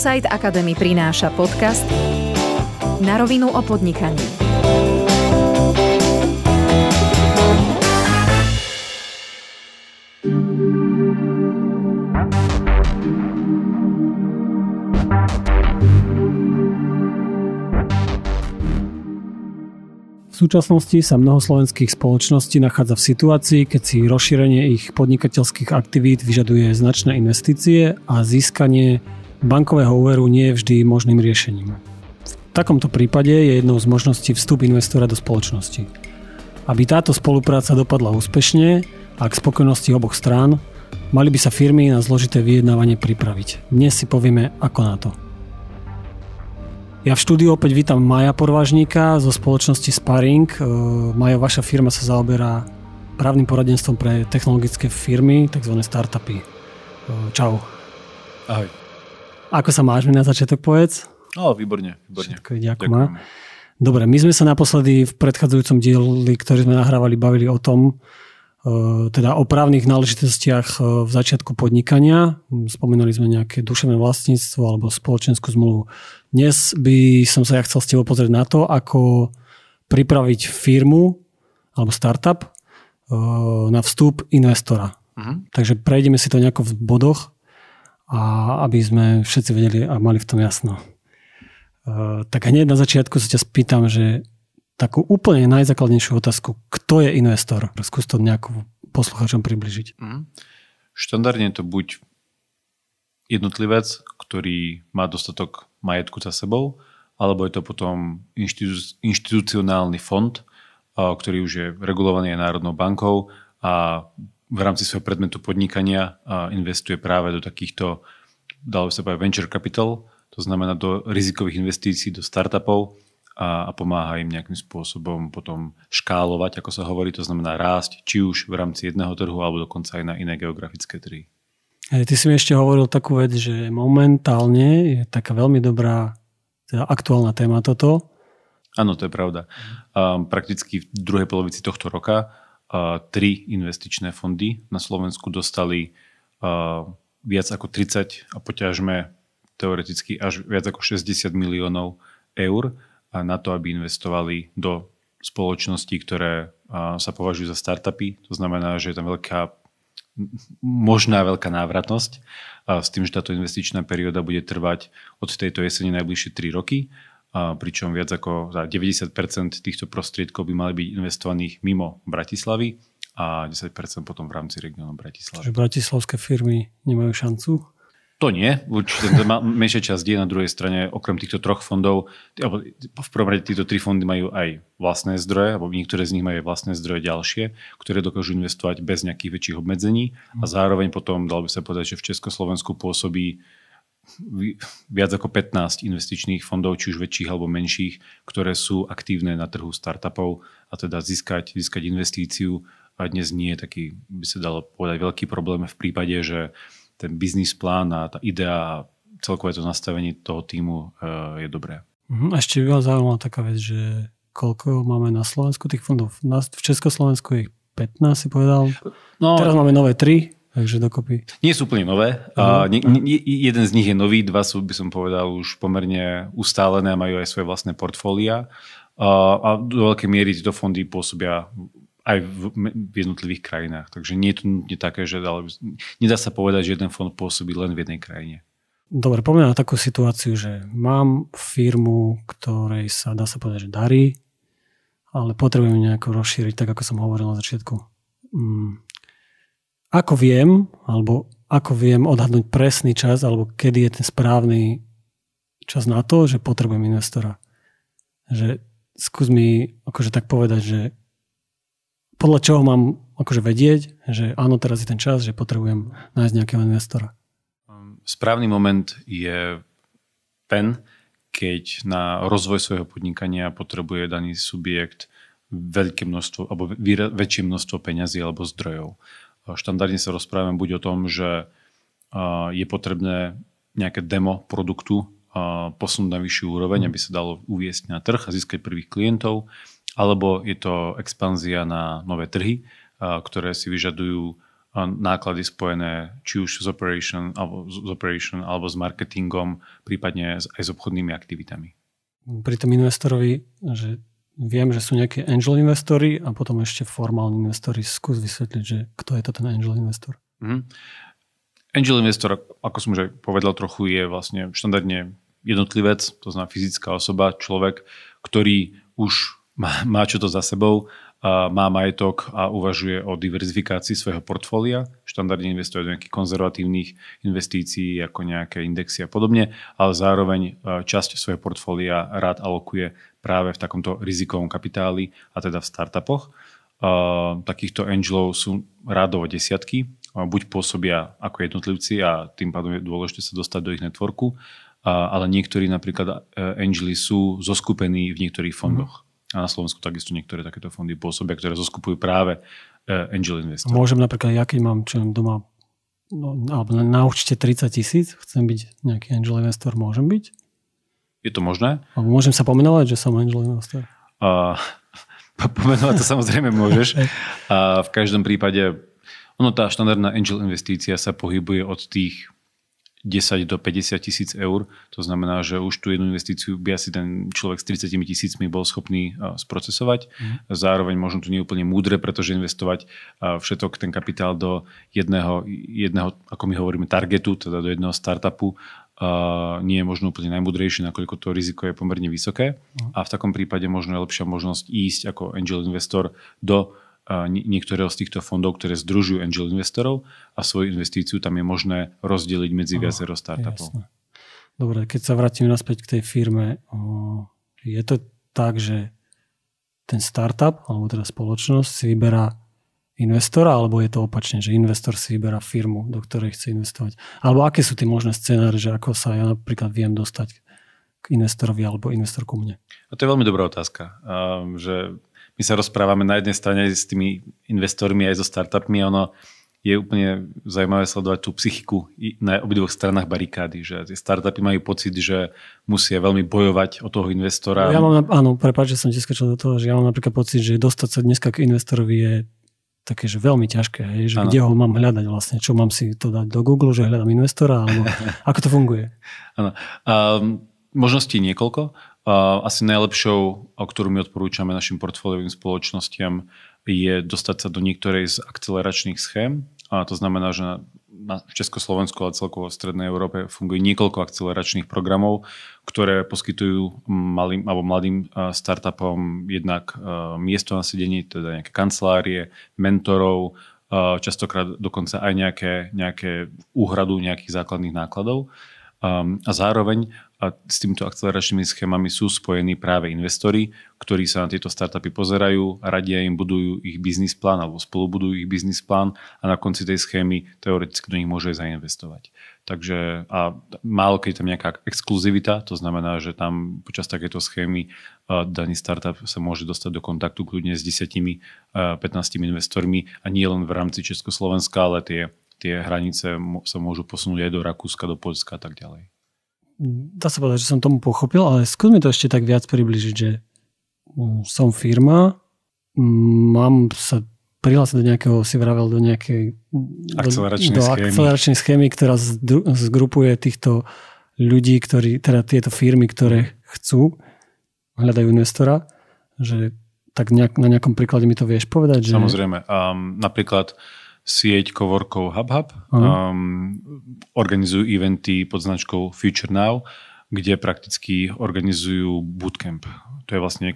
ProSite Academy prináša podcast Na rovinu o podnikaní. V súčasnosti sa mnoho slovenských spoločností nachádza v situácii, keď si rozšírenie ich podnikateľských aktivít vyžaduje značné investície a získanie bankového úveru nie je vždy možným riešením. V takomto prípade je jednou z možností vstup investora do spoločnosti. Aby táto spolupráca dopadla úspešne a k spokojnosti oboch strán, mali by sa firmy na zložité vyjednávanie pripraviť. Dnes si povieme, ako na to. Ja v štúdiu opäť vítam Maja Porvážníka zo spoločnosti Sparing. E, Maja, vaša firma sa zaoberá právnym poradenstvom pre technologické firmy, tzv. startupy. E, čau. Ahoj. Ako sa máš mi na začiatok povedz? No, výborne, výborne. Všetko ide ako má. Dobre, my sme sa naposledy v predchádzajúcom dieli, ktorý sme nahrávali, bavili o tom, e, teda o právnych náležitostiach e, v začiatku podnikania. Spomenuli sme nejaké duševné vlastníctvo alebo spoločenskú zmluvu. Dnes by som sa ja chcel s tebou pozrieť na to, ako pripraviť firmu alebo startup e, na vstup investora. Uh-huh. Takže prejdeme si to nejako v bodoch a aby sme všetci vedeli a mali v tom jasno. Uh, tak hneď na začiatku sa ťa spýtam, že takú úplne najzákladnejšiu otázku, kto je investor? Skús to nejako poslucháčom približiť. Mm. Štandardne to buď jednotlivec, ktorý má dostatok majetku za sebou, alebo je to potom inštitú, inštitucionálny fond, ktorý už je regulovaný Národnou bankou a v rámci svojho predmetu podnikania investuje práve do takýchto, dalo by sa povedať, venture capital, to znamená do rizikových investícií, do startupov a, a pomáha im nejakým spôsobom potom škálovať, ako sa hovorí, to znamená rásť, či už v rámci jedného trhu, alebo dokonca aj na iné geografické trhy. Hey, ty si mi ešte hovoril takú vec, že momentálne je taká veľmi dobrá, teda aktuálna téma toto. Áno, to je pravda. Um, prakticky v druhej polovici tohto roka tri investičné fondy na Slovensku dostali viac ako 30 a poťažme teoreticky až viac ako 60 miliónov eur na to, aby investovali do spoločností, ktoré sa považujú za startupy. To znamená, že je tam veľká možná veľká návratnosť s tým, že táto investičná perióda bude trvať od tejto jesene najbližšie 3 roky pričom viac ako 90% týchto prostriedkov by mali byť investovaných mimo Bratislavy a 10% potom v rámci regiónu Bratislavy. Čiže bratislavské firmy nemajú šancu? To nie, určite to má menšia časť je na druhej strane, okrem týchto troch fondov, alebo v prvom rade títo tri fondy majú aj vlastné zdroje, alebo niektoré z nich majú aj vlastné zdroje ďalšie, ktoré dokážu investovať bez nejakých väčších obmedzení a zároveň potom, dalo by sa povedať, že v Československu pôsobí viac ako 15 investičných fondov, či už väčších alebo menších, ktoré sú aktívne na trhu startupov a teda získať, získať investíciu a dnes nie je taký, by sa dalo povedať, veľký problém v prípade, že ten biznis plán a tá idea a celkové to nastavenie toho týmu eh, je dobré. Mhm, ešte by vás zaujímavá taká vec, že koľko máme na Slovensku tých fondov? V Československu je ich 15, si povedal. No, Teraz máme nové 3, Takže dokopy. Nie sú úplne nové. Uh-huh. Uh, nie, nie, jeden z nich je nový, dva sú, by som povedal, už pomerne ustálené a majú aj svoje vlastné portfólia. Uh, a do veľkej miery tieto fondy pôsobia aj v, v jednotlivých krajinách. Takže nie je to nie také, že ale, nedá sa povedať, že jeden fond pôsobí len v jednej krajine. Dobre, poďme na takú situáciu, že mám firmu, ktorej sa dá sa povedať, že darí, ale potrebujem nejako rozšíriť, tak ako som hovoril na začiatku. Mm, ako viem, alebo ako viem odhadnúť presný čas, alebo kedy je ten správny čas na to, že potrebujem investora. Že skús mi akože tak povedať, že podľa čoho mám akože vedieť, že áno, teraz je ten čas, že potrebujem nájsť nejakého investora. Um, správny moment je ten, keď na rozvoj svojho podnikania potrebuje daný subjekt veľké množstvo, alebo väčšie množstvo peňazí alebo zdrojov. Štandardne sa rozprávame buď o tom, že je potrebné nejaké demo produktu posunúť na vyššiu úroveň, aby sa dalo uviesť na trh a získať prvých klientov, alebo je to expanzia na nové trhy, ktoré si vyžadujú náklady spojené či už s operation alebo, s operation, alebo s marketingom, prípadne aj s obchodnými aktivitami. Pri tom investorovi, že viem, že sú nejaké angel investory a potom ešte formálni investory. Skús vysvetliť, že kto je to ten angel investor. Mm-hmm. Angel investor, ako som už aj povedal trochu, je vlastne štandardne jednotlivec, to znamená fyzická osoba, človek, ktorý už má, má čo to za sebou, má majetok a uvažuje o diverzifikácii svojho portfólia. Štandardne investuje do nejakých konzervatívnych investícií, ako nejaké indexy a podobne, ale zároveň e, časť svojho portfólia rád alokuje práve v takomto rizikovom kapitáli a teda v startupoch. Uh, takýchto angelov sú rádovo desiatky, uh, buď pôsobia ako jednotlivci a tým pádom je dôležité sa dostať do ich networku, ale niektorí napríklad angeli sú zoskupení v niektorých fondoch. Mm. A na Slovensku takisto niektoré takéto fondy pôsobia, ktoré zoskupujú práve angel investor. Môžem napríklad, ja keď mám čo doma no, alebo na účte 30 tisíc, chcem byť nejaký angel investor, môžem byť? Je to možné? A môžem sa pomenovať, že som angel investor? Uh, pomenovať to samozrejme môžeš. A v každom prípade, ono tá štandardná angel investícia sa pohybuje od tých 10 do 50 tisíc eur. To znamená, že už tú jednu investíciu by asi ten človek s 30 tisícmi bol schopný sprocesovať. Mm. Zároveň možno to nie je úplne múdre, pretože investovať všetok ten kapitál do jedného, jedného, ako my hovoríme, targetu, teda do jedného startupu, nie je možno úplne najmudrejšie, nakoľko to riziko je pomerne vysoké. Uh-huh. A v takom prípade možno je lepšia možnosť ísť ako angel investor do niektorého z týchto fondov, ktoré združujú angel investorov a svoju investíciu tam je možné rozdeliť medzi uh, viacero startupov. Jasne. Dobre, keď sa vrátime naspäť k tej firme, je to tak, že ten startup, alebo teda spoločnosť si vyberá investora, alebo je to opačne, že investor si vyberá firmu, do ktorej chce investovať? Alebo aké sú tie možné scenáre, že ako sa ja napríklad viem dostať k investorovi alebo investor ku mne? A to je veľmi dobrá otázka. Že my sa rozprávame na jednej strane s tými investormi aj so startupmi ono je úplne zaujímavé sledovať tú psychiku na obidvoch stranách barikády, že tie startupy majú pocit, že musia veľmi bojovať o toho investora. Ja mám, áno, prepáč, že som ti skočil do toho, že ja mám napríklad pocit, že dostať sa dneska k investorovi je také, že veľmi ťažké, hej, že ano. kde ho mám hľadať vlastne, čo mám si to dať do Google, že hľadám investora, alebo ako to funguje? Áno. Um, možností niekoľko. Uh, asi najlepšou, ktorú my odporúčame našim portfóliovým spoločnostiam, je dostať sa do niektorej z akceleračných schém. A to znamená, že na Československu a celkovo v Strednej Európe funguje niekoľko akceleračných programov, ktoré poskytujú malým alebo mladým startupom jednak miesto na sedení, teda nejaké kancelárie, mentorov, častokrát dokonca aj nejaké, nejaké úhradu nejakých základných nákladov. A zároveň s týmito akceleračnými schémami sú spojení práve investori, ktorí sa na tieto startupy pozerajú, radia im, budujú ich biznis plán alebo spolubudujú ich biznis plán a na konci tej schémy teoreticky do nich môže zainvestovať. Takže a málo keď je tam nejaká exkluzivita, to znamená, že tam počas takéto schémy daný startup sa môže dostať do kontaktu kľudne s 10-15 investormi a nie len v rámci Československa, ale tie, tie hranice sa môžu posunúť aj do Rakúska, do Polska a tak ďalej dá sa povedať, že som tomu pochopil, ale skús mi to ešte tak viac približiť, že mm, som firma, mm, mám sa prihlásiť do nejakého, si vravel, do nejakej akceleračnej, do, do schémy. akceleračnej schémy, ktorá zgrupuje týchto ľudí, ktorí, teda tieto firmy, ktoré chcú, hľadajú investora, že tak nejak, na nejakom príklade mi to vieš povedať? Že... Samozrejme. Um, napríklad sieť coworkov HubHub. Uh-huh. Um, organizujú eventy pod značkou Future Now, kde prakticky organizujú bootcamp. To je vlastne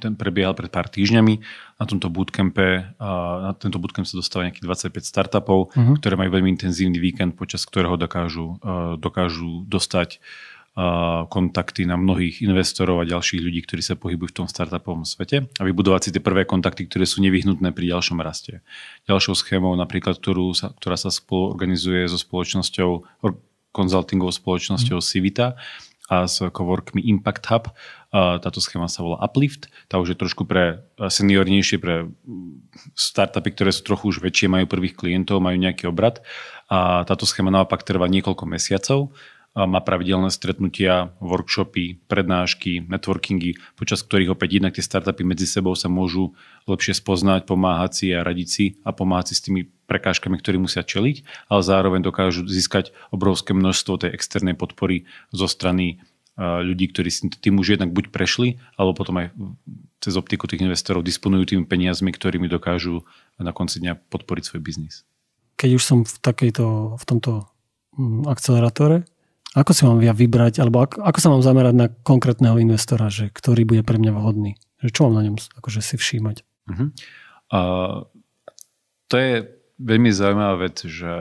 ten prebiehal pred pár týždňami. Na tomto bootcampe, uh, na tento bootcamp sa dostáva nejakých 25 startupov, uh-huh. ktoré majú veľmi intenzívny víkend, počas ktorého dokážu, uh, dokážu dostať kontakty na mnohých investorov a ďalších ľudí, ktorí sa pohybujú v tom startupovom svete a vybudovať si tie prvé kontakty, ktoré sú nevyhnutné pri ďalšom raste. Ďalšou schémou napríklad, ktorú sa, ktorá sa spolu organizuje so spoločnosťou, konzultingovou spoločnosťou mm. Civita a s coworkmi Impact Hub. Táto schéma sa volá Uplift. Tá už je trošku pre seniornejšie, pre startupy, ktoré sú trochu už väčšie, majú prvých klientov, majú nejaký obrad. A táto schéma naopak trvá niekoľko mesiacov má pravidelné stretnutia, workshopy, prednášky, networkingy, počas ktorých opäť jednak tie startupy medzi sebou sa môžu lepšie spoznať, pomáhať si a radiť si a pomáhať si s tými prekážkami, ktorí musia čeliť, ale zároveň dokážu získať obrovské množstvo tej externej podpory zo strany ľudí, ktorí si tým už jednak buď prešli, alebo potom aj cez optiku tých investorov disponujú tými peniazmi, ktorými dokážu na konci dňa podporiť svoj biznis. Keď už som v, takejto, v tomto mm, akcelerátore, ako si mám ja vybrať, alebo ako, ako sa mám zamerať na konkrétneho investora, že ktorý bude pre mňa vhodný? Že čo mám na ňom akože si všímať? Uh-huh. Uh, to je veľmi zaujímavá vec, že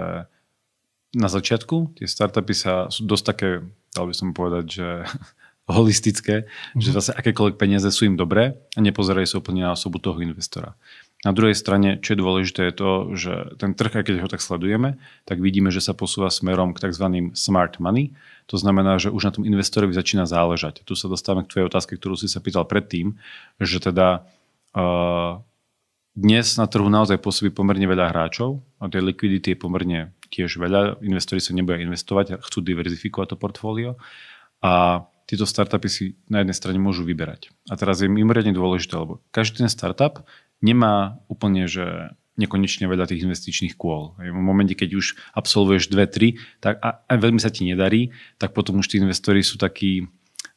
na začiatku tie startupy sa, sú dosť také, dal by som povedať, že holistické, uh-huh. že zase akékoľvek peniaze sú im dobré a nepozerajú sa úplne na osobu toho investora. Na druhej strane, čo je dôležité, je to, že ten trh, keď ho tak sledujeme, tak vidíme, že sa posúva smerom k tzv. smart money. To znamená, že už na tom investorovi začína záležať. Tu sa dostávame k tvojej otázke, ktorú si sa pýtal predtým, že teda uh, dnes na trhu naozaj pôsobí pomerne veľa hráčov a tej likvidity je pomerne tiež veľa. Investori sa nebudia investovať chcú diverzifikovať to portfólio. A tieto startupy si na jednej strane môžu vyberať. A teraz je mimoriadne dôležité, lebo každý ten startup nemá úplne, že nekonečne veľa tých investičných kôl. V momente, keď už absolvuješ dve, tri tak a, a veľmi sa ti nedarí, tak potom už tí investori sú takí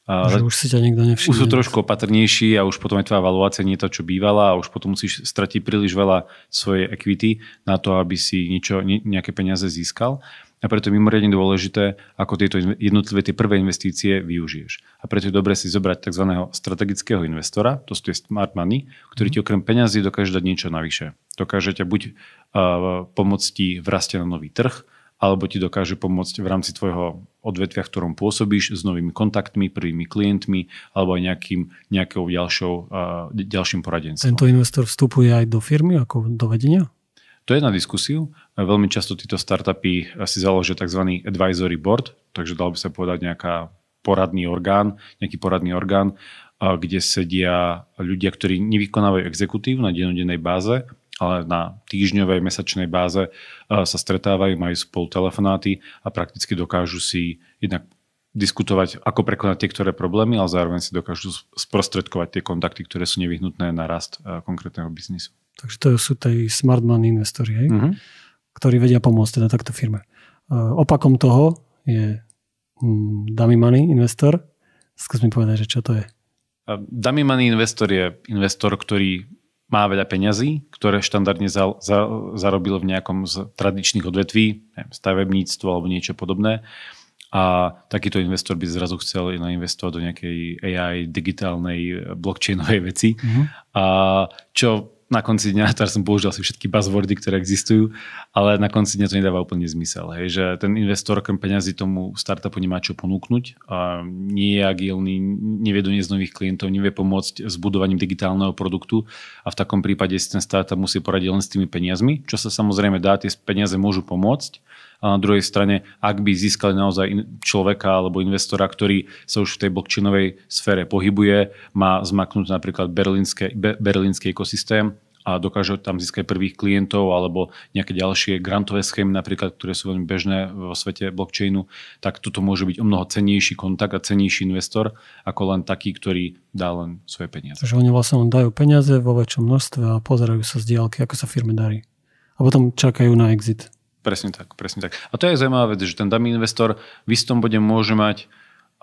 že už si ťa nikto nevšimne. Už sú trošku opatrnejší a už potom aj tvoja valuácia nie je to, čo bývala a už potom musíš stratiť príliš veľa svojej equity na to, aby si niečo, nejaké peniaze získal. A preto je mimoriadne dôležité, ako tieto jednotlivé tie prvé investície využiješ. A preto je dobré si zobrať tzv. strategického investora, to sú tie smart money, ktorý ti okrem peňazí dokáže dať niečo navyše. Dokáže ťa buď uh, pomôcť ti v raste na nový trh, alebo ti dokáže pomôcť v rámci tvojho odvetvia, v ktorom pôsobíš, s novými kontaktmi, prvými klientmi, alebo aj nejakým, nejakou ďalšou, uh, ďalším poradenstvom. Tento investor vstupuje aj do firmy, ako do vedenia? To je na diskusiu. Veľmi často títo startupy si založia tzv. advisory board, takže dalo by sa povedať nejaká poradný orgán, nejaký poradný orgán, kde sedia ľudia, ktorí nevykonávajú exekutív na dennodennej báze, ale na týždňovej, mesačnej báze sa stretávajú, majú spolu telefonáty a prakticky dokážu si jednak diskutovať, ako prekonať tie ktoré problémy, ale zároveň si dokážu sprostredkovať tie kontakty, ktoré sú nevyhnutné na rast konkrétneho biznisu. Takže to sú tej smart money investori, hej? Uh-huh. ktorí vedia pomôcť teda takto firme. Opakom toho je mm, dummy money investor. Skús mi povedať, že čo to je. Dummy money investor je investor, ktorý má veľa peňazí, ktoré štandardne za, za, zarobil v nejakom z tradičných odvetví, neviem, stavebníctvo alebo niečo podobné. A takýto investor by zrazu chcel investovať do nejakej AI, digitálnej, blockchainovej veci. Uh-huh. A čo na konci dňa, teraz som použil si všetky buzzwordy, ktoré existujú, ale na konci dňa to nedáva úplne zmysel. Hej, že ten investor okrem peňazí tomu startupu nemá čo ponúknuť, a nie je agilný, nevie doniesť nových klientov, nevie pomôcť s budovaním digitálneho produktu a v takom prípade si ten startup musí poradiť len s tými peniazmi, čo sa samozrejme dá, tie peniaze môžu pomôcť, a na druhej strane, ak by získali naozaj človeka alebo investora, ktorý sa už v tej blockchainovej sfére pohybuje, má zmaknúť napríklad berlínske, berlínsky ekosystém, a dokáže tam získať prvých klientov alebo nejaké ďalšie grantové schémy napríklad, ktoré sú veľmi bežné vo svete blockchainu, tak toto môže byť o mnoho cenejší kontakt a cenejší investor ako len taký, ktorý dá len svoje peniaze. Takže oni vlastne len dajú peniaze vo väčšom množstve a pozerajú sa z diálky, ako sa firme darí. A potom čakajú na exit. Presne tak, presne tak. A to je zaujímavá vec, že ten dummy investor v istom bode môže mať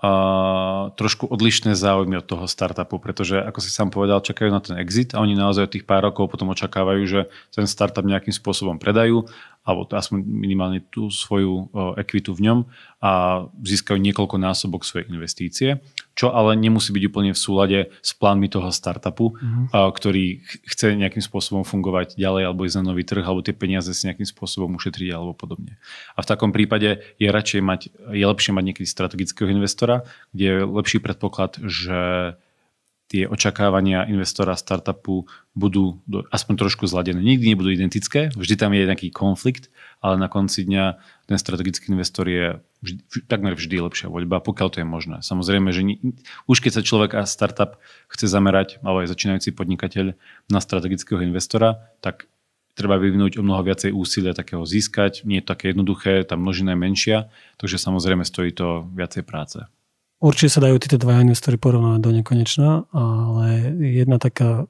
uh, trošku odlišné záujmy od toho startupu, pretože ako si sám povedal, čakajú na ten exit a oni naozaj od tých pár rokov potom očakávajú, že ten startup nejakým spôsobom predajú alebo aspoň minimálne tú svoju ekvitu v ňom a získajú niekoľko násobok svojej investície, čo ale nemusí byť úplne v súlade s plánmi toho startupu, mm-hmm. ktorý chce nejakým spôsobom fungovať ďalej alebo ísť na nový trh, alebo tie peniaze si nejakým spôsobom ušetriť alebo podobne. A v takom prípade je radšej mať, je lepšie mať niekedy strategického investora, kde je lepší predpoklad, že tie očakávania investora startupu budú do, aspoň trošku zladené. Nikdy nebudú identické, vždy tam je nejaký konflikt, ale na konci dňa ten strategický investor je vždy, takmer vždy lepšia voľba, pokiaľ to je možné. Samozrejme, že ni, už keď sa človek a startup chce zamerať, alebo aj začínajúci podnikateľ na strategického investora, tak treba vyvinúť o mnoho viacej úsilia takého získať. Nie je to také jednoduché, tá množina je menšia, takže samozrejme stojí to viacej práce. Určite sa dajú títo dva investory porovnávať do nekonečna, ale jedna taká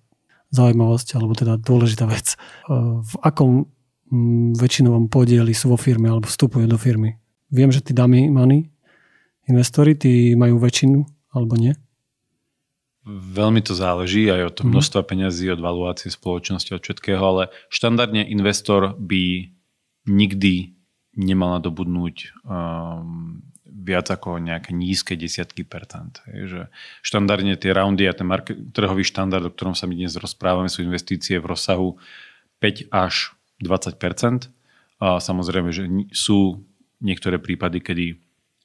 zaujímavosť, alebo teda dôležitá vec. V akom mm, väčšinovom podieli sú vo firme alebo vstupujú do firmy. Viem, že tí dummy money investori, tí majú väčšinu alebo nie? Veľmi to záleží aj od mm-hmm. množstva peňazí, od valuácie spoločnosti, od všetkého, ale štandardne investor by nikdy nemal nadobudnúť um, viac ako nejaké nízke desiatky percent. Je, že štandardne tie roundy a ten market, trhový štandard, o ktorom sa my dnes rozprávame, sú investície v rozsahu 5 až 20 A samozrejme, že sú niektoré prípady, kedy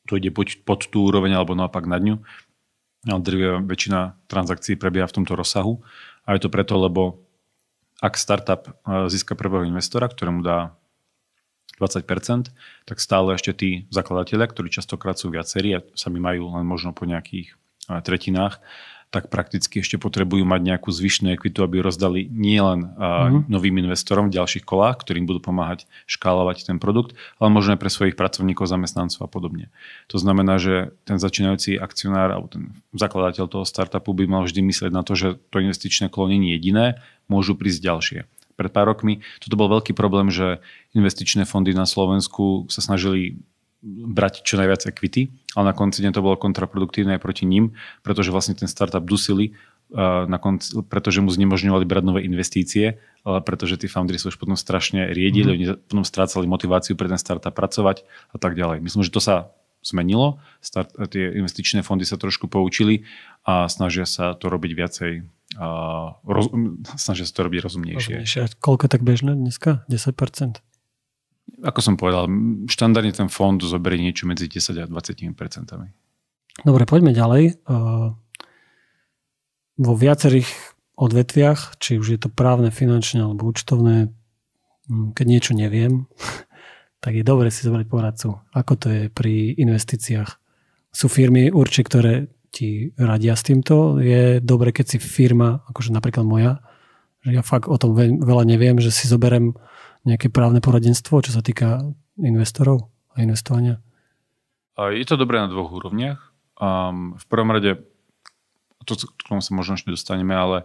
to ide pod, pod tú úroveň alebo naopak nad ňu. Ale drvia väčšina transakcií prebieha v tomto rozsahu. A je to preto, lebo ak startup eh, získa prvého investora, ktorému dá 20%, tak stále ešte tí zakladatelia, ktorí častokrát sú viacerí a sami majú len možno po nejakých tretinách, tak prakticky ešte potrebujú mať nejakú zvyšnú ekvitu, aby rozdali nielen uh-huh. novým investorom v ďalších kolách, ktorým budú pomáhať škálovať ten produkt, ale možno aj pre svojich pracovníkov, zamestnancov a podobne. To znamená, že ten začínajúci akcionár alebo ten zakladateľ toho startupu by mal vždy myslieť na to, že to investičné kolo nie je jediné, môžu prísť ďalšie pred pár rokmi. Toto bol veľký problém, že investičné fondy na Slovensku sa snažili brať čo najviac equity, ale na konci dňa to bolo kontraproduktívne aj proti ním, pretože vlastne ten startup dusili, na konci, pretože mu znemožňovali brať nové investície, ale pretože tí foundry sa už potom strašne riedili, mm. oni potom strácali motiváciu pre ten startup pracovať a tak ďalej. Myslím, že to sa zmenilo, Start, tie investičné fondy sa trošku poučili a snažia sa to robiť viacej a roz, snažia sa to robiť rozumnejšie. rozumnejšie. A koľko tak bežné dneska? 10%? Ako som povedal, štandardne ten fond zoberie niečo medzi 10 a 20 percentami. Dobre, poďme ďalej. Vo viacerých odvetviach, či už je to právne, finančné alebo účtovné, keď niečo neviem, tak je dobre si zobrať poradcu. Ako to je pri investíciách? Sú firmy určite, ktoré ti radia s týmto. Je dobre, keď si firma, akože napríklad moja, že ja fakt o tom veľa neviem, že si zoberem nejaké právne poradenstvo, čo sa týka investorov a investovania. Je to dobré na dvoch úrovniach. Um, v prvom rade, to, k tomu sa možno ešte dostaneme, ale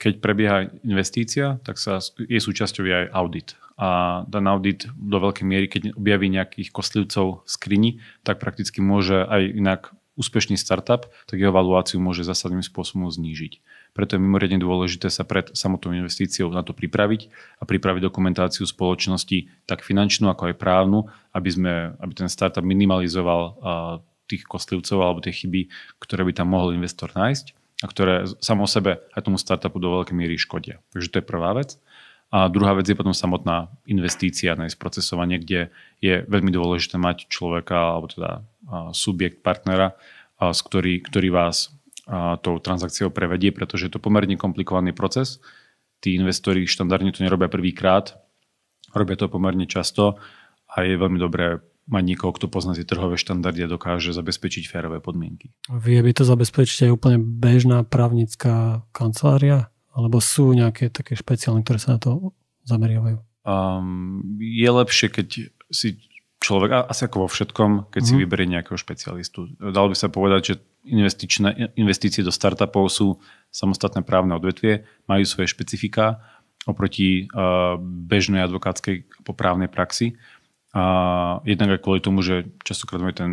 keď prebieha investícia, tak sa je súčasťou aj audit. A ten audit do veľkej miery, keď objaví nejakých kostlivcov v skrini, tak prakticky môže aj inak úspešný startup, tak jeho valuáciu môže zásadným spôsobom znížiť. Preto je mimoriadne dôležité sa pred samotnou investíciou na to pripraviť a pripraviť dokumentáciu spoločnosti tak finančnú ako aj právnu, aby, sme, aby ten startup minimalizoval tých kostlivcov alebo tie chyby, ktoré by tam mohol investor nájsť a ktoré samo sebe aj tomu startupu do veľkej miery škodia. Takže to je prvá vec. A druhá vec je potom samotná investícia na sprocesovanie, kde je veľmi dôležité mať človeka alebo teda subjekt partnera, ktorý, ktorý vás tou transakciou prevedie, pretože je to pomerne komplikovaný proces. Tí investori štandardne to nerobia prvýkrát, robia to pomerne často a je veľmi dobré mať niekoho, kto pozná tie trhové štandardy a dokáže zabezpečiť férové podmienky. Vie by to zabezpečiť aj úplne bežná právnická kancelária? Alebo sú nejaké také špeciálne, ktoré sa na to zameriavajú? Um, je lepšie, keď si človek, asi ako vo všetkom, keď mm. si mhm. vyberie nejakého špecialistu. Dalo by sa povedať, že investície do startupov sú samostatné právne odvetvie, majú svoje špecifika oproti uh, bežnej advokátskej poprávnej praxi. A jednak aj kvôli tomu, že častokrát majú ten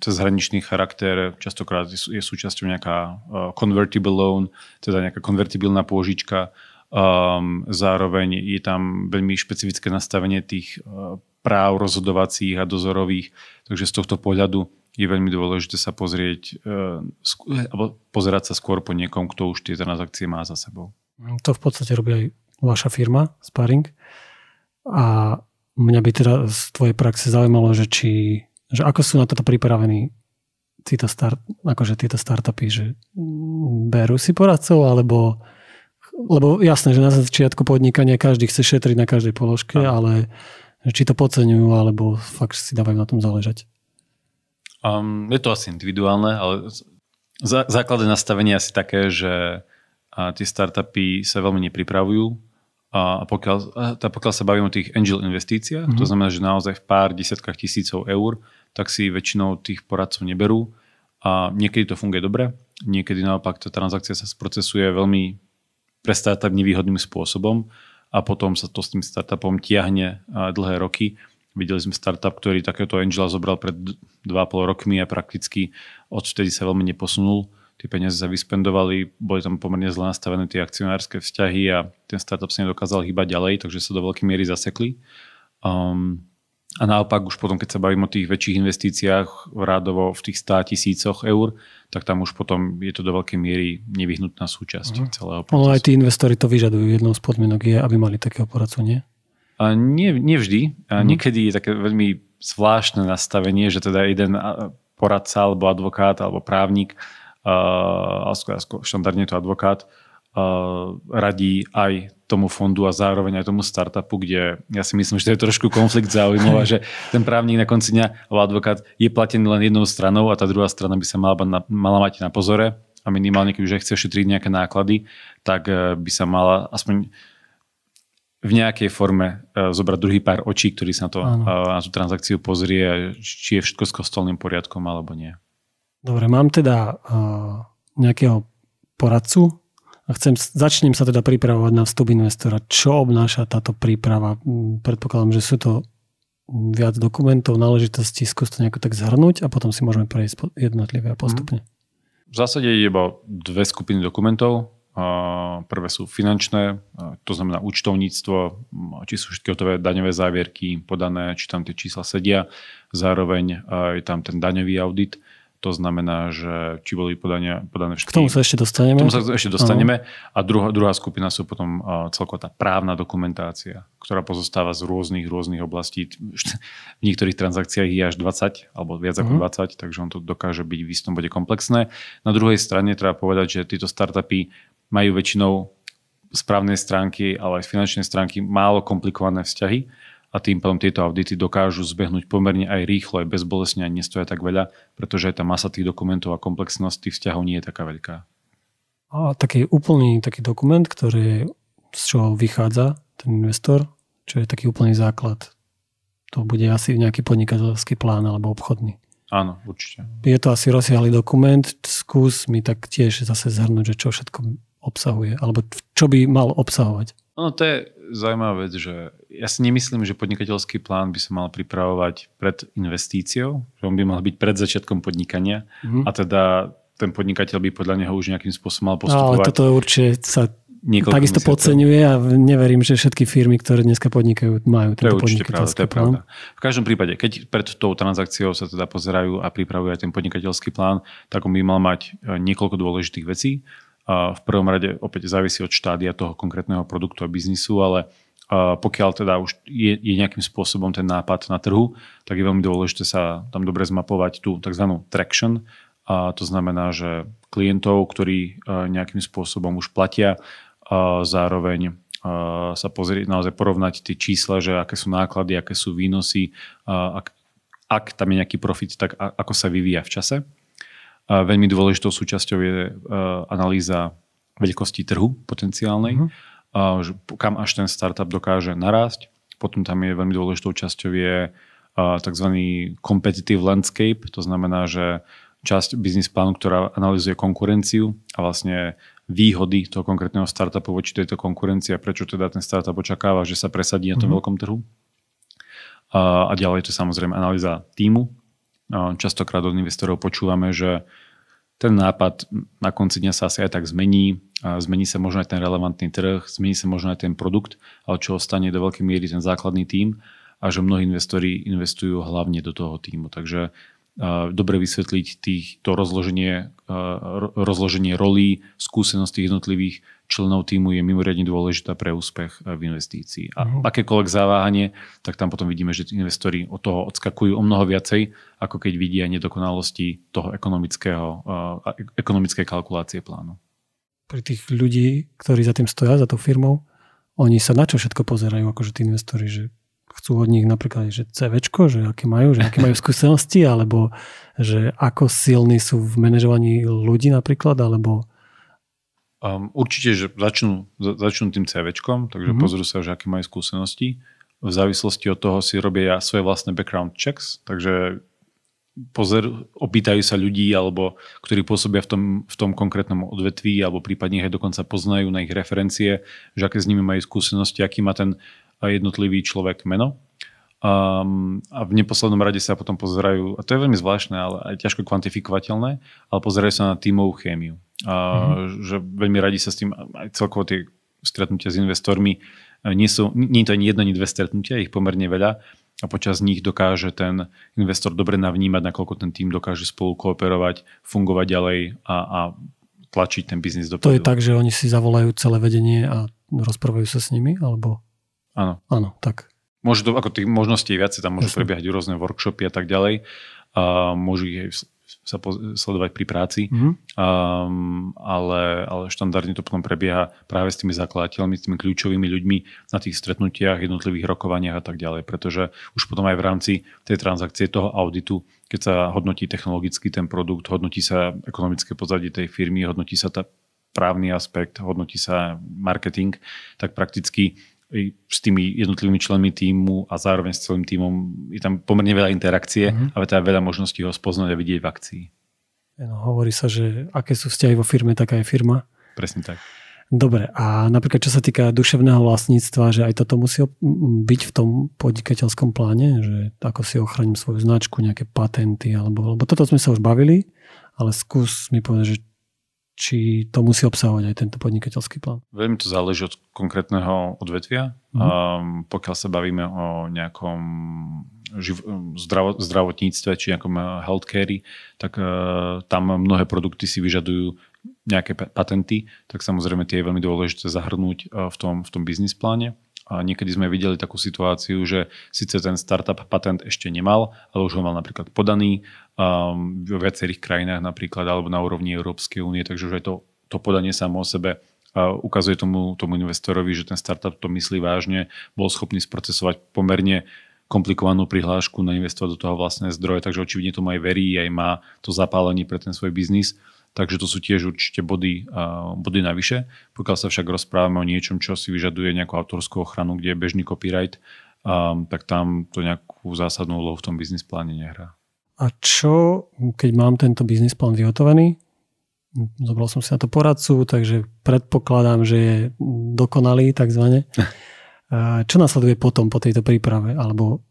cezhraničný charakter, častokrát je súčasťou nejaká uh, convertible loan, teda nejaká konvertibilná pôžička, Um, zároveň je tam veľmi špecifické nastavenie tých uh, práv rozhodovacích a dozorových, takže z tohto pohľadu je veľmi dôležité sa pozrieť uh, alebo pozerať sa skôr po niekom, kto už tie transakcie má za sebou. To v podstate robí aj vaša firma Sparring a mňa by teda z tvojej praxe zaujímalo, že či že ako sú na toto pripravení títo, start, akože títo startupy, že berú si poradcov alebo lebo jasné, že na začiatku podnikania každý chce šetriť na každej položke, ale či to podceňujú, alebo fakt si dávajú na tom záležať. Um, je to asi individuálne, ale zá, základné nastavenie je asi také, že a tie startupy sa veľmi nepripravujú a pokiaľ, a pokiaľ sa bavíme o tých angel investíciách, mm-hmm. to mhm. znamená, že naozaj v pár desiatkách tisícov eur, tak si väčšinou tých poradcov neberú a niekedy to funguje dobre, niekedy naopak tá transakcia sa sprocesuje veľmi pre startup nevýhodným spôsobom a potom sa to s tým startupom tiahne dlhé roky. Videli sme startup, ktorý takéto Angela zobral pred 2,5 rokmi a prakticky odvtedy sa veľmi neposunul. Tie peniaze sa vyspendovali, boli tam pomerne zle nastavené tie akcionárske vzťahy a ten startup sa nedokázal hýbať ďalej, takže sa do veľkej miery zasekli. Um, a naopak už potom, keď sa bavím o tých väčších investíciách rádovo v tých 100 tisícoch eur, tak tam už potom je to do veľkej miery nevyhnutná súčasť uh-huh. celého procesu. Ale aj tí investori to vyžadujú. Jednou z podmienok je, aby mali takého poradcu, nie? A nie, nie vždy. A uh-huh. Niekedy je také veľmi zvláštne nastavenie, že teda jeden poradca alebo advokát alebo právnik, uh, štandardne to advokát, radí aj tomu fondu a zároveň aj tomu startupu, kde ja si myslím, že to je trošku konflikt záujmov a že ten právnik na konci dňa alebo advokát je platený len jednou stranou a tá druhá strana by sa mala, mala mať na pozore a minimálne, keď už chce šetriť nejaké náklady, tak e, by sa mala aspoň v nejakej forme e, zobrať druhý pár očí, ktorý sa na, to, na tú transakciu pozrie, či je všetko s kostolným poriadkom alebo nie. Dobre, mám teda uh, nejakého poradcu, a chcem, začnem sa teda pripravovať na vstup investora. Čo obnáša táto príprava? Mm, predpokladám, že sú to viac dokumentov, náležitostí, skús to nejako tak zhrnúť a potom si môžeme prejsť jednotlivé a postupne. V zásade je iba dve skupiny dokumentov. Prvé sú finančné, to znamená účtovníctvo, či sú všetky hotové daňové závierky podané, či tam tie čísla sedia. Zároveň je tam ten daňový audit to znamená, že či boli podania, podané všetky... K tomu sa ešte dostaneme. K tomu sa ešte dostaneme. A druhá, druhá skupina sú potom celková tá právna dokumentácia, ktorá pozostáva z rôznych, rôznych oblastí. V niektorých transakciách je až 20 alebo viac ako uh-huh. Mhm. 20, takže on to dokáže byť v istom bode komplexné. Na druhej strane treba povedať, že tieto startupy majú väčšinou správnej stránky, ale aj z finančnej stránky málo komplikované vzťahy a tým pádom tieto audity dokážu zbehnúť pomerne aj rýchlo, aj bezbolesne a nestoja tak veľa, pretože aj tá masa tých dokumentov a komplexnosť tých vzťahov nie je taká veľká. A taký úplný taký dokument, ktorý z čoho vychádza ten investor, čo je taký úplný základ. To bude asi nejaký podnikateľský plán alebo obchodný. Áno, určite. Je to asi rozsiahly dokument, skús mi tak tiež zase zhrnúť, že čo všetko obsahuje, alebo čo by mal obsahovať. No to je zaujímavá vec, že ja si nemyslím, že podnikateľský plán by sa mal pripravovať pred investíciou, že on by mal byť pred začiatkom podnikania mm-hmm. a teda ten podnikateľ by podľa neho už nejakým spôsobom mal postupovať. Ale toto určite sa takisto podceňuje a neverím, že všetky firmy, ktoré dneska podnikajú, majú tento to je pravda, to je pravda. V každom prípade, keď pred tou transakciou sa teda pozerajú a pripravujú aj ten podnikateľský plán, tak on by mal mať e, niekoľko dôležitých vecí. V prvom rade opäť závisí od štádia toho konkrétneho produktu a biznisu, ale pokiaľ teda už je, je nejakým spôsobom ten nápad na trhu, tak je veľmi dôležité sa tam dobre zmapovať tú tzv. traction. A to znamená, že klientov, ktorí nejakým spôsobom už platia, zároveň sa pozrieť, naozaj porovnať tie čísla, že aké sú náklady, aké sú výnosy, ak, ak tam je nejaký profit, tak ako sa vyvíja v čase. Veľmi dôležitou súčasťou je uh, analýza veľkosti trhu potenciálnej, že kam až ten startup dokáže narásť. Potom tam je veľmi dôležitou časťou je tzv. competitive landscape, to znamená, že časť biznis plánu, ktorá analýzuje konkurenciu a vlastne výhody toho konkrétneho startupu voči tejto konkurencii a prečo teda ten startup očakáva, že sa presadí na tom uh-huh. veľkom trhu. A, a ďalej je to samozrejme analýza týmu, Častokrát od investorov počúvame, že ten nápad na konci dňa sa asi aj tak zmení. Zmení sa možno aj ten relevantný trh, zmení sa možno aj ten produkt, ale čo ostane do veľkej miery ten základný tím a že mnohí investori investujú hlavne do toho týmu. Takže dobre vysvetliť tých, to rozloženie, rozloženie rolí, skúsenosť tých jednotlivých členov týmu je mimoriadne dôležitá pre úspech v investícii. A uh-huh. akékoľvek zaváhanie, tak tam potom vidíme, že investori od toho odskakujú o mnoho viacej, ako keď vidia nedokonalosti toho ekonomického, ekonomickej kalkulácie plánu. Pri tých ľudí, ktorí za tým stoja, za tou firmou, oni sa na čo všetko pozerajú, akože tí investori, že chcú od nich napríklad, že CV, že aké majú, že aké majú skúsenosti, alebo že ako silní sú v manažovaní ľudí napríklad, alebo Um, určite, že začnú, začnú tým CVčkom, takže mm-hmm. pozrú sa, že aké majú skúsenosti. V závislosti od toho si robia svoje vlastné background checks, takže pozer, opýtajú sa ľudí, alebo ktorí pôsobia v tom, v tom konkrétnom odvetví, alebo prípadne aj dokonca poznajú na ich referencie, že aké s nimi majú skúsenosti, aký má ten jednotlivý človek meno. Um, a v neposlednom rade sa potom pozerajú, a to je veľmi zvláštne, ale aj ťažko kvantifikovateľné, ale pozerajú sa na tímovú chémiu. Uh, mm-hmm. Že veľmi radi sa s tým, aj celkovo tie stretnutia s investormi, nie, sú, nie je to ani jedno, ani dve stretnutia, ich pomerne veľa a počas nich dokáže ten investor dobre navnímať, nakoľko ten tým dokáže spolu kooperovať, fungovať ďalej a, a tlačiť ten biznis do To je tak, že oni si zavolajú celé vedenie a rozprávajú sa s nimi, alebo? Áno. Áno, tak. Môže to, ako tých možností viacej, tam môžu Jasne. prebiehať rôzne workshopy a tak ďalej. A môžu ich sa sledovať pri práci, mm-hmm. um, ale, ale štandardne to potom prebieha práve s tými zakladateľmi, s tými kľúčovými ľuďmi na tých stretnutiach, jednotlivých rokovaniach a tak ďalej, pretože už potom aj v rámci tej transakcie toho auditu, keď sa hodnotí technologicky ten produkt, hodnotí sa ekonomické pozadie tej firmy, hodnotí sa tá právny aspekt, hodnotí sa marketing, tak prakticky s tými jednotlivými členmi týmu a zároveň s celým týmom je tam pomerne veľa interakcie, mm-hmm. ale teda veľa možností ho spoznať a vidieť v akcii. No, hovorí sa, že aké sú vzťahy vo firme, taká je firma. Presne tak. Dobre, a napríklad čo sa týka duševného vlastníctva, že aj toto musí byť v tom podnikateľskom pláne, že ako si ochránim svoju značku, nejaké patenty, alebo, lebo toto sme sa už bavili, ale skús mi povedať, že či to musí obsahovať aj tento podnikateľský plán? Veľmi to záleží od konkrétneho odvetvia. Mm. Um, pokiaľ sa bavíme o nejakom živ- zdravo- zdravotníctve či nejakom uh, healthcare, tak uh, tam mnohé produkty si vyžadujú nejaké patenty, tak samozrejme tie je veľmi dôležité zahrnúť uh, v tom, v tom biznis pláne. Niekedy sme videli takú situáciu, že síce ten startup patent ešte nemal, ale už ho mal napríklad podaný um, vo viacerých krajinách napríklad alebo na úrovni Európskej únie, takže už aj to, to podanie samo o sebe ukazuje tomu, tomu investorovi, že ten startup to myslí vážne, bol schopný sprocesovať pomerne komplikovanú prihlášku, nainvestovať do toho vlastné zdroje, takže očividne tomu aj verí, aj má to zapálenie pre ten svoj biznis. Takže to sú tiež určite body, body navyše. Pokiaľ sa však rozprávame o niečom, čo si vyžaduje nejakú autorskú ochranu, kde je bežný copyright, um, tak tam to nejakú zásadnú úlohu v tom biznis pláne nehrá. A čo, keď mám tento biznis plán vyhotovený, zobral som si na to poradcu, takže predpokladám, že je dokonalý takzvané. Čo nasleduje potom po tejto príprave? Alebo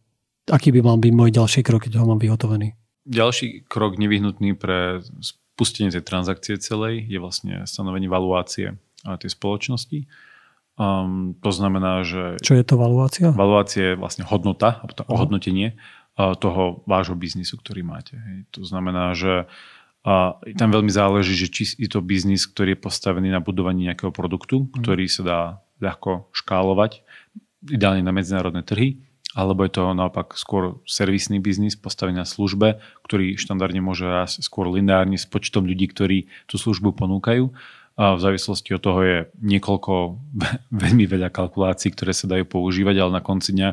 aký by mal byť môj ďalší krok, keď ho mám vyhotovený? Ďalší krok nevyhnutný pre spustenie tej transakcie celej je vlastne stanovenie valuácie tej spoločnosti. Um, to znamená, že... Čo je to valuácia? Valuácia je vlastne hodnota, ohodnotenie uh, toho vášho biznisu, ktorý máte. Hej. To znamená, že uh, tam veľmi záleží, že či je to biznis, ktorý je postavený na budovaní nejakého produktu, mm. ktorý sa dá ľahko škálovať, ideálne na medzinárodné trhy, alebo je to naopak skôr servisný biznis postavený na službe, ktorý štandardne môže rásť skôr lineárne s počtom ľudí, ktorí tú službu ponúkajú. A v závislosti od toho je niekoľko veľmi veľa kalkulácií, ktoré sa dajú používať, ale na konci dňa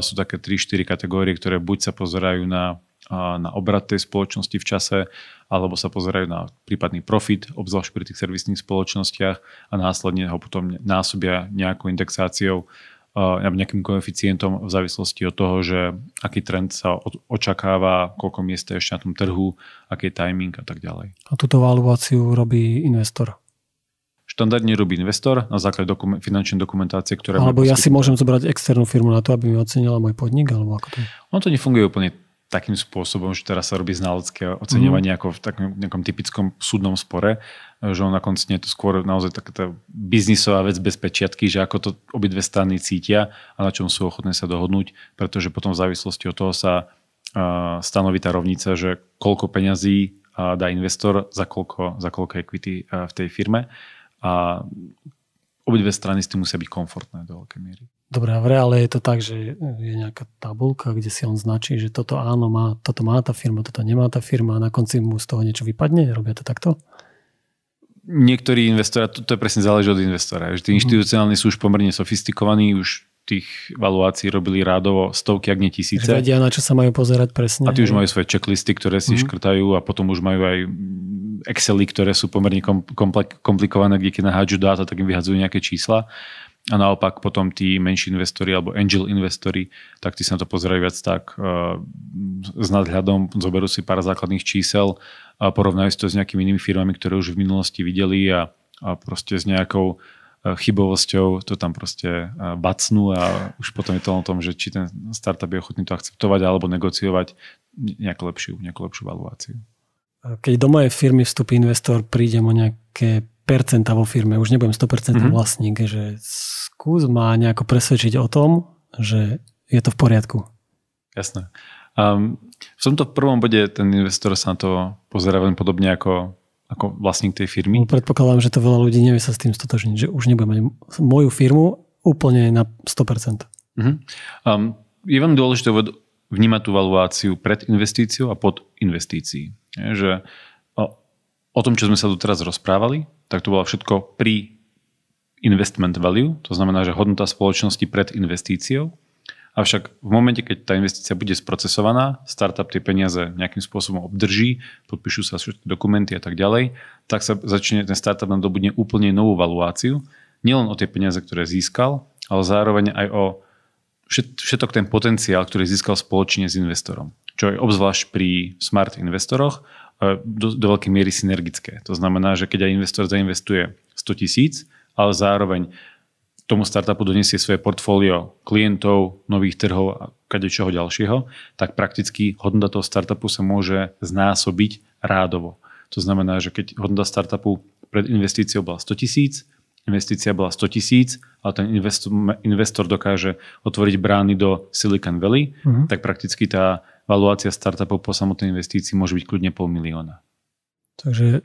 sú také 3-4 kategórie, ktoré buď sa pozerajú na, na obrad tej spoločnosti v čase, alebo sa pozerajú na prípadný profit, obzvlášť pri tých servisných spoločnostiach a následne ho potom násobia nejakou indexáciou nejakým koeficientom v závislosti od toho, že aký trend sa očakáva, koľko miesta je ešte na tom trhu, aký je timing a tak ďalej. A túto valuáciu robí investor? Štandardne robí investor na základe dokumen- finančnej dokumentácie, ktorá... Alebo ja si môžem zobrať externú firmu na to, aby mi ocenila môj podnik, alebo ako to? Ono to nefunguje úplne takým spôsobom, že teraz sa robí znalecké oceňovanie mm. ako v takom nejakom typickom súdnom spore, že on na konci je to skôr naozaj taká biznisová vec bez pečiatky, že ako to obidve strany cítia a na čom sú ochotné sa dohodnúť, pretože potom v závislosti od toho sa stanoví tá rovnica, že koľko peňazí dá investor za koľko, za koľko equity v tej firme a obidve strany s tým musia byť komfortné do veľkej miery. Dobre, a v reále je to tak, že je nejaká tabulka, kde si on značí, že toto áno, má, toto má tá firma, toto nemá tá firma a na konci mu z toho niečo vypadne? Robia to takto? Niektorí investori, to, to je presne záleží od investora, že tí mm. inštitucionálni sú už pomerne sofistikovaní, už tých valuácií robili rádovo stovky, ak nie tisíce. Vedia, na čo sa majú pozerať presne. A tí už majú svoje checklisty, ktoré si mm. škrtajú a potom už majú aj Excely, ktoré sú pomerne komplikované, kde keď nahádžu dáta, tak im vyhadzujú nejaké čísla. A naopak potom tí menší investori alebo angel investori, tak tí sa na to pozerajú viac tak uh, s nadhľadom, zoberú si pár základných čísel a porovnajú si to s nejakými inými firmami, ktoré už v minulosti videli a, a proste s nejakou E, chybovosťou to tam proste e, bacnú a už potom je to o tom, že či ten startup je ochotný to akceptovať alebo negociovať nejakú lepšiu, nejakú lepšiu valuáciu. Keď do mojej firmy vstupí investor, prídem o nejaké percenta vo firme, už nebudem 100% mm-hmm. vlastník, že skús ma nejako presvedčiť o tom, že je to v poriadku. Jasné. Um, v tomto prvom bode ten investor sa na to pozera veľmi podobne ako ako vlastník tej firmy. No, predpokladám, že to veľa ľudí nevie sa s tým stotožniť, že už nebudem mať moju firmu úplne na 100%. Uh-huh. Um, je veľmi dôležité vnímať tú valuáciu pred investíciou a pod investícií. Je, že o, o tom, čo sme sa tu teraz rozprávali, tak to bolo všetko pri investment value, to znamená, že hodnota spoločnosti pred investíciou Avšak v momente, keď tá investícia bude sprocesovaná, startup tie peniaze nejakým spôsobom obdrží, podpíšu sa všetky dokumenty a tak ďalej, tak sa začne ten startup nadobudne úplne novú valuáciu. Nielen o tie peniaze, ktoré získal, ale zároveň aj o všetok ten potenciál, ktorý získal spoločne s investorom. Čo je obzvlášť pri smart investoroch do, do veľkej miery synergické. To znamená, že keď aj investor zainvestuje 100 tisíc, ale zároveň tomu startupu donesie svoje portfólio klientov, nových trhov a čoho ďalšieho, tak prakticky hodnota toho startupu sa môže znásobiť rádovo. To znamená, že keď hodnota startupu pred investíciou bola 100 tisíc, investícia bola 100 tisíc, ale ten investor, investor dokáže otvoriť brány do Silicon Valley, uh-huh. tak prakticky tá valuácia startupov po samotnej investícii môže byť kľudne pol milióna. Takže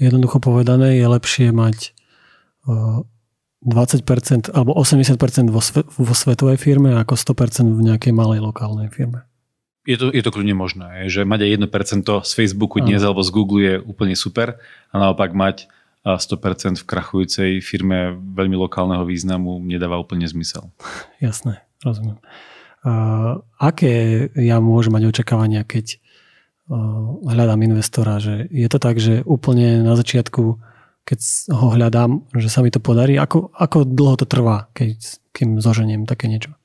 jednoducho povedané je lepšie mať 20% alebo 80% vo, sve, vo svetovej firme ako 100% v nejakej malej lokálnej firme. Je to, je to kľudne možné, že mať aj 1% z Facebooku dnes alebo z Google je úplne super a naopak mať 100% v krachujúcej firme veľmi lokálneho významu nedáva úplne zmysel. Jasné, rozumiem. Uh, aké ja môžem mať očakávania, keď uh, hľadám investora? Že je to tak, že úplne na začiatku keď ho hľadám, že sa mi to podarí? Ako, ako dlho to trvá, keď, kým zoženiem také niečo?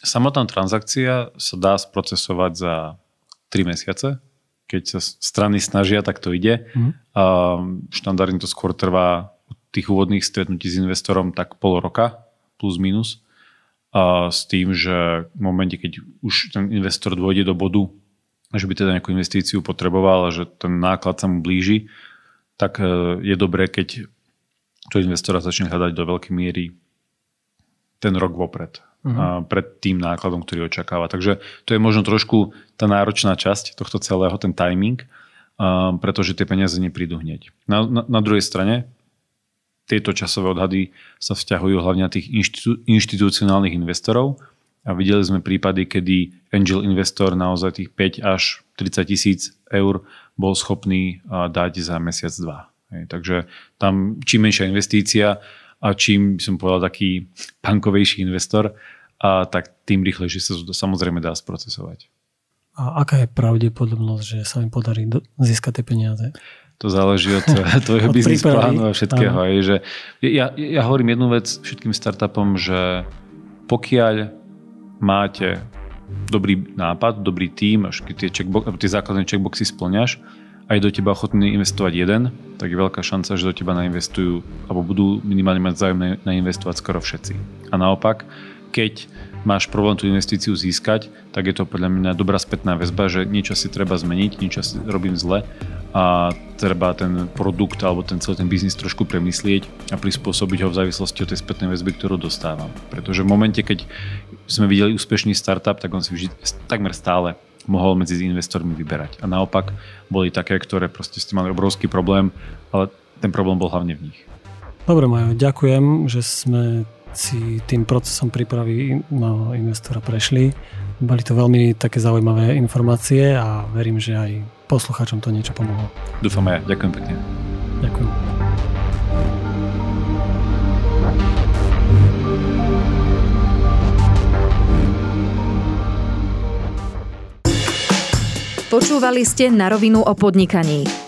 Samotná transakcia sa dá sprocesovať za 3 mesiace. Keď sa strany snažia, tak to ide. Mm. A štandardne to skôr trvá tých úvodných stretnutí s investorom tak pol roka, plus minus. A s tým, že v momente, keď už ten investor dôjde do bodu, že by teda nejakú investíciu potreboval a že ten náklad sa mu blíži, tak e, je dobré, keď to investora začne hľadať do veľkej miery ten rok vopred. Uh-huh. pred tým nákladom, ktorý očakáva. Takže to je možno trošku tá náročná časť tohto celého, ten timing, pretože tie peniaze neprídu hneď. Na, na, na druhej strane, tieto časové odhady sa vzťahujú hlavne na tých inštitú, inštitucionálnych investorov a videli sme prípady, kedy angel investor naozaj tých 5 až 30 tisíc eur bol schopný dať za mesiac, dva. Hej, takže tam čím menšia investícia a čím by som povedal taký punkovejší investor, a tak tým rýchlejšie sa to samozrejme dá sprocesovať. A aká je pravdepodobnosť, že sa mi podarí získať tie peniaze? To záleží od tvojho biznis plánu a všetkého. Aj, že ja, ja hovorím jednu vec všetkým startupom, že pokiaľ máte dobrý nápad, dobrý tím, až keď tie, checkbox, tie základné checkboxy splňaš a je do teba ochotný investovať jeden, tak je veľká šanca, že do teba nainvestujú alebo budú minimálne mať záujem nainvestovať skoro všetci. A naopak, keď máš problém tú investíciu získať, tak je to podľa mňa dobrá spätná väzba, že niečo si treba zmeniť, niečo si robím zle a treba ten produkt alebo ten celý ten biznis trošku premyslieť a prispôsobiť ho v závislosti od tej spätnej väzby, ktorú dostávam. Pretože v momente, keď sme videli úspešný startup, tak on si vždy, takmer stále mohol medzi investormi vyberať. A naopak boli také, ktoré proste ste mali obrovský problém, ale ten problém bol hlavne v nich. Dobre, Majo, ďakujem, že sme si tým procesom prípravy na investora prešli. Boli to veľmi také zaujímavé informácie a verím, že aj poslucháčom to niečo pomohlo. Dúfam aj ja. Ďakujem pekne. Ďakujem. Počúvali ste na rovinu o podnikaní.